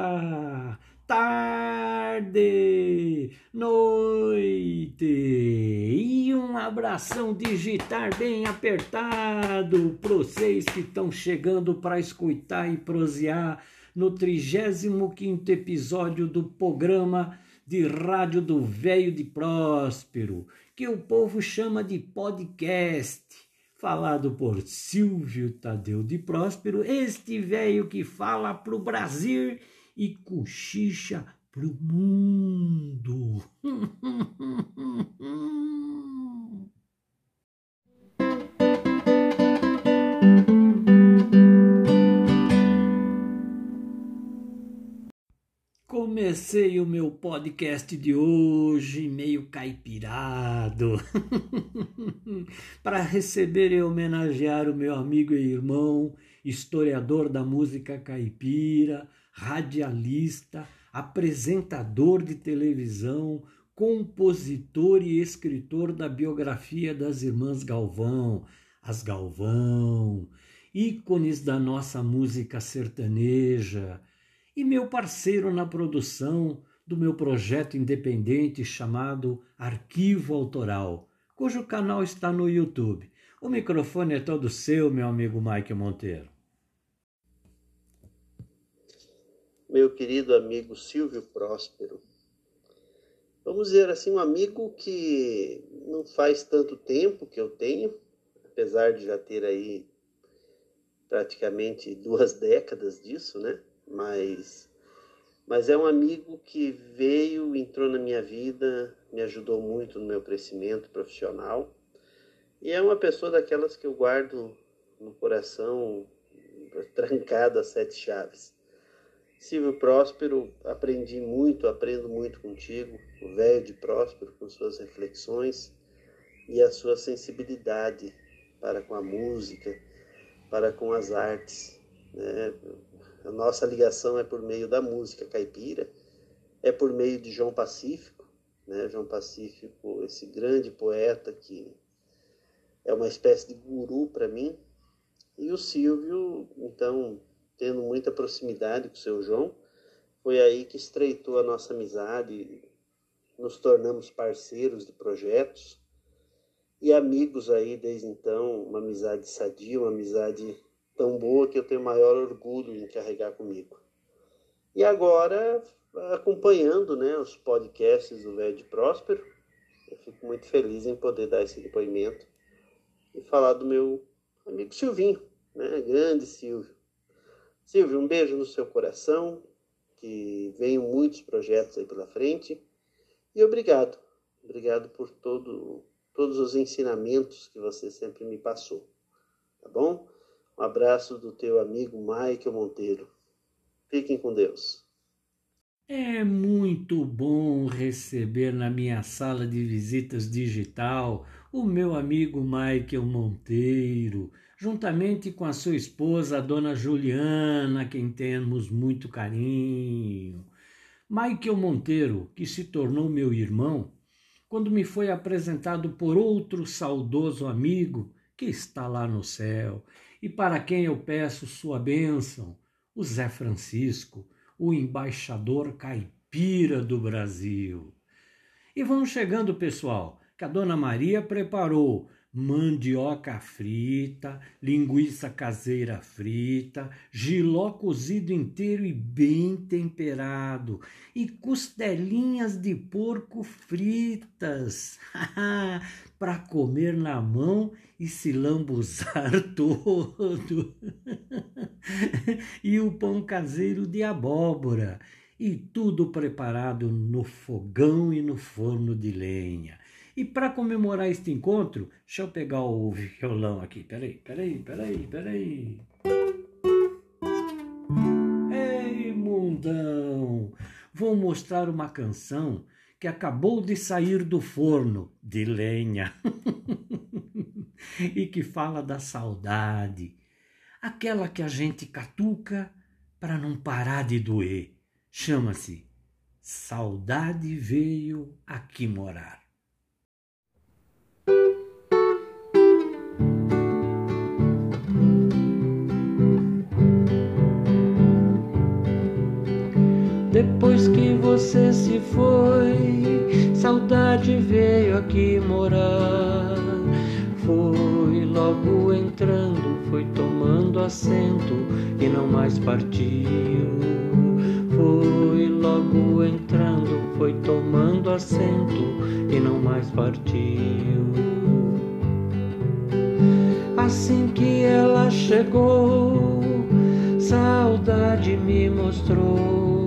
dia, tarde, noite. E um abração digitar bem apertado para vocês que estão chegando para escutar e prosear no 35 episódio do programa de rádio do Velho de Próspero, que o povo chama de podcast, falado por Silvio Tadeu de Próspero, este velho que fala pro Brasil e cochicha pro mundo. Comecei o meu podcast de hoje meio caipirado para receber e homenagear o meu amigo e irmão, historiador da música caipira, radialista, apresentador de televisão, compositor e escritor da biografia das irmãs Galvão, as Galvão, ícones da nossa música sertaneja e meu parceiro na produção do meu projeto independente chamado Arquivo Autoral, cujo canal está no YouTube. O microfone é todo seu, meu amigo Mike Monteiro. Meu querido amigo Silvio Próspero. Vamos dizer assim, um amigo que não faz tanto tempo que eu tenho, apesar de já ter aí praticamente duas décadas disso, né? mas mas é um amigo que veio, entrou na minha vida, me ajudou muito no meu crescimento profissional e é uma pessoa daquelas que eu guardo no coração trancado a sete chaves. Silvio Próspero, aprendi muito, aprendo muito contigo, o velho de Próspero, com suas reflexões e a sua sensibilidade para com a música, para com as artes. Né? A nossa ligação é por meio da música caipira, é por meio de João Pacífico, né? João Pacífico, esse grande poeta que é uma espécie de guru para mim. E o Silvio, então, tendo muita proximidade com o seu João, foi aí que estreitou a nossa amizade, nos tornamos parceiros de projetos e amigos aí desde então, uma amizade sadia, uma amizade tão boa que eu tenho maior orgulho em carregar comigo. E agora, acompanhando né, os podcasts do Velho de Próspero, eu fico muito feliz em poder dar esse depoimento e falar do meu amigo Silvinho, né, grande Silvio. Silvio, um beijo no seu coração, que venham muitos projetos aí pela frente. E obrigado, obrigado por todo, todos os ensinamentos que você sempre me passou, tá bom? Um abraço do teu amigo Michael Monteiro. Fiquem com Deus. É muito bom receber na minha sala de visitas digital o meu amigo Michael Monteiro, juntamente com a sua esposa, a dona Juliana, quem temos muito carinho. Michael Monteiro, que se tornou meu irmão, quando me foi apresentado por outro saudoso amigo que está lá no céu e para quem eu peço sua bênção, o Zé Francisco, o embaixador caipira do Brasil. E vão chegando, pessoal, que a Dona Maria preparou mandioca frita, linguiça caseira frita, giló cozido inteiro e bem temperado, e costelinhas de porco fritas, para comer na mão e se lambuzar todo. e o pão caseiro de abóbora, e tudo preparado no fogão e no forno de lenha. E para comemorar este encontro, deixa eu pegar o violão aqui. Peraí, peraí, peraí, peraí. Ei, mundão! Vou mostrar uma canção que acabou de sair do forno de lenha e que fala da saudade, aquela que a gente catuca para não parar de doer. Chama-se Saudade Veio Aqui Morar. você se foi, saudade veio aqui morar. Foi logo entrando, foi tomando assento e não mais partiu. Foi logo entrando, foi tomando assento e não mais partiu. Assim que ela chegou, saudade me mostrou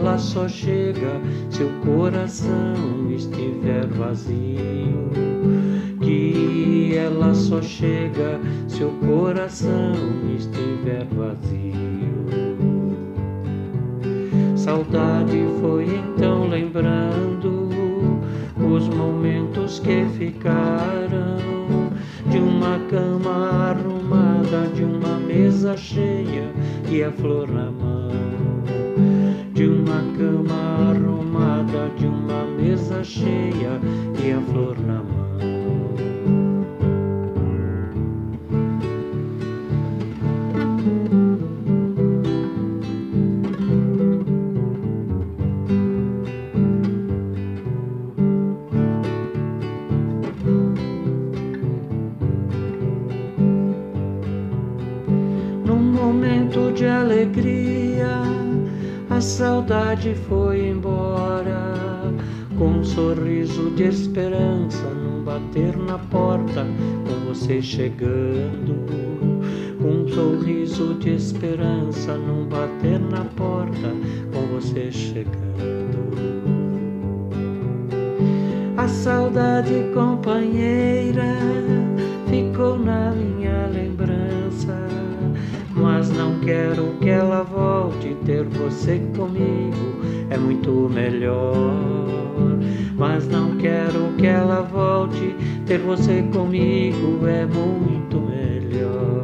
ela só chega se o coração estiver vazio. Que ela só chega se o coração estiver vazio. Saudade foi então lembrando os momentos que ficaram de uma cama arrumada, de uma mesa cheia e a flor na mão. Cheia e a flor na mão. saudade foi embora, com um sorriso de esperança num bater na porta, com você chegando. Com um sorriso de esperança num bater na porta, com você chegando. A saudade companheira ficou na minha quero que ela volte ter você comigo é muito melhor. Mas não quero que ela volte, ter você comigo é muito melhor.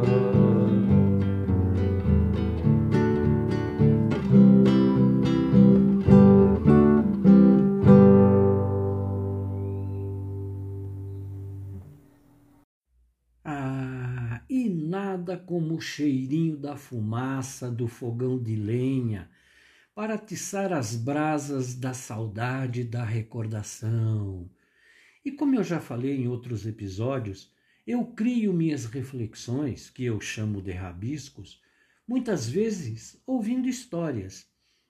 Nada como o cheirinho da fumaça do fogão de lenha para atiçar as brasas da saudade da recordação. E como eu já falei em outros episódios, eu crio minhas reflexões, que eu chamo de rabiscos, muitas vezes ouvindo histórias.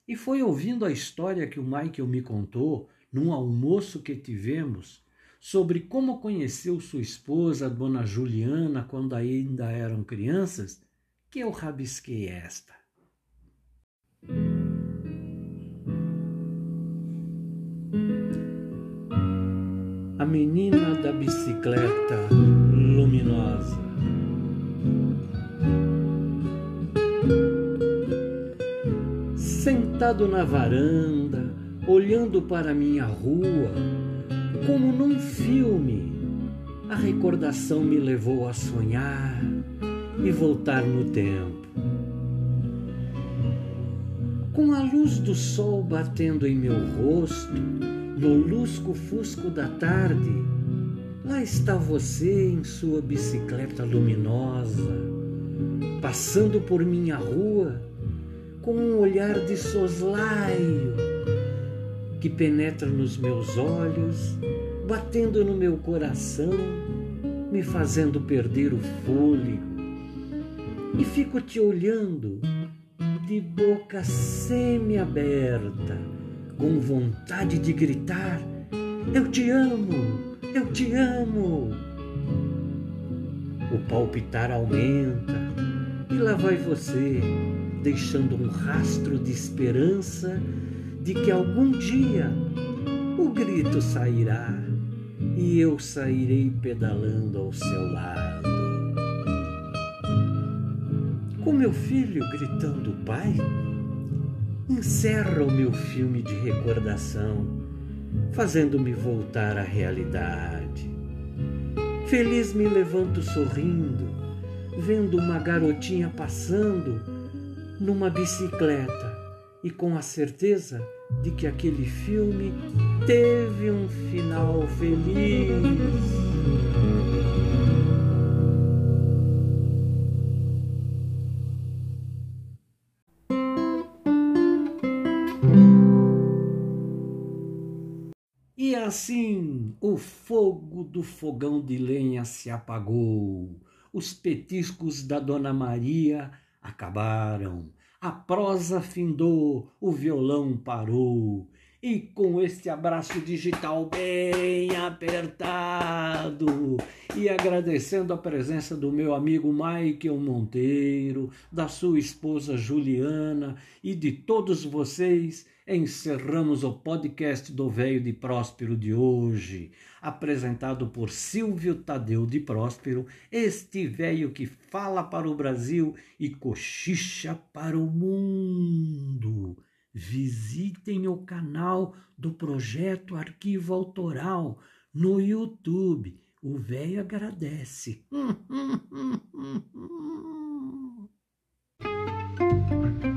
E foi ouvindo a história que o Michael me contou num almoço que tivemos sobre como conheceu sua esposa, Dona Juliana, quando ainda eram crianças, que eu rabisquei esta. menina da bicicleta luminosa. Sentado na varanda, olhando para minha rua, como num filme, a recordação me levou a sonhar e voltar no tempo. Com a luz do sol batendo em meu rosto, no lusco-fusco da tarde, lá está você em sua bicicleta luminosa, passando por minha rua com um olhar de soslaio que penetra nos meus olhos, batendo no meu coração, me fazendo perder o fôlego. E fico te olhando de boca semi-aberta com vontade de gritar: Eu te amo, eu te amo. O palpitar aumenta e lá vai você, deixando um rastro de esperança de que algum dia o grito sairá e eu sairei pedalando ao seu lado. Com meu filho gritando, pai, encerra o meu filme de recordação, fazendo-me voltar à realidade. Feliz me levanto sorrindo, vendo uma garotinha passando numa bicicleta e com a certeza de que aquele filme teve um final feliz. o fogo do fogão de lenha se apagou, os petiscos da Dona Maria acabaram, a prosa findou, o violão parou, e com este abraço digital bem apertado e agradecendo a presença do meu amigo Michael Monteiro, da sua esposa Juliana e de todos vocês, encerramos o podcast do Velho de Próspero de hoje, apresentado por Silvio Tadeu de Próspero, este velho que fala para o Brasil e cochicha para o mundo. Visitem o canal do Projeto Arquivo Autoral no YouTube. O velho agradece.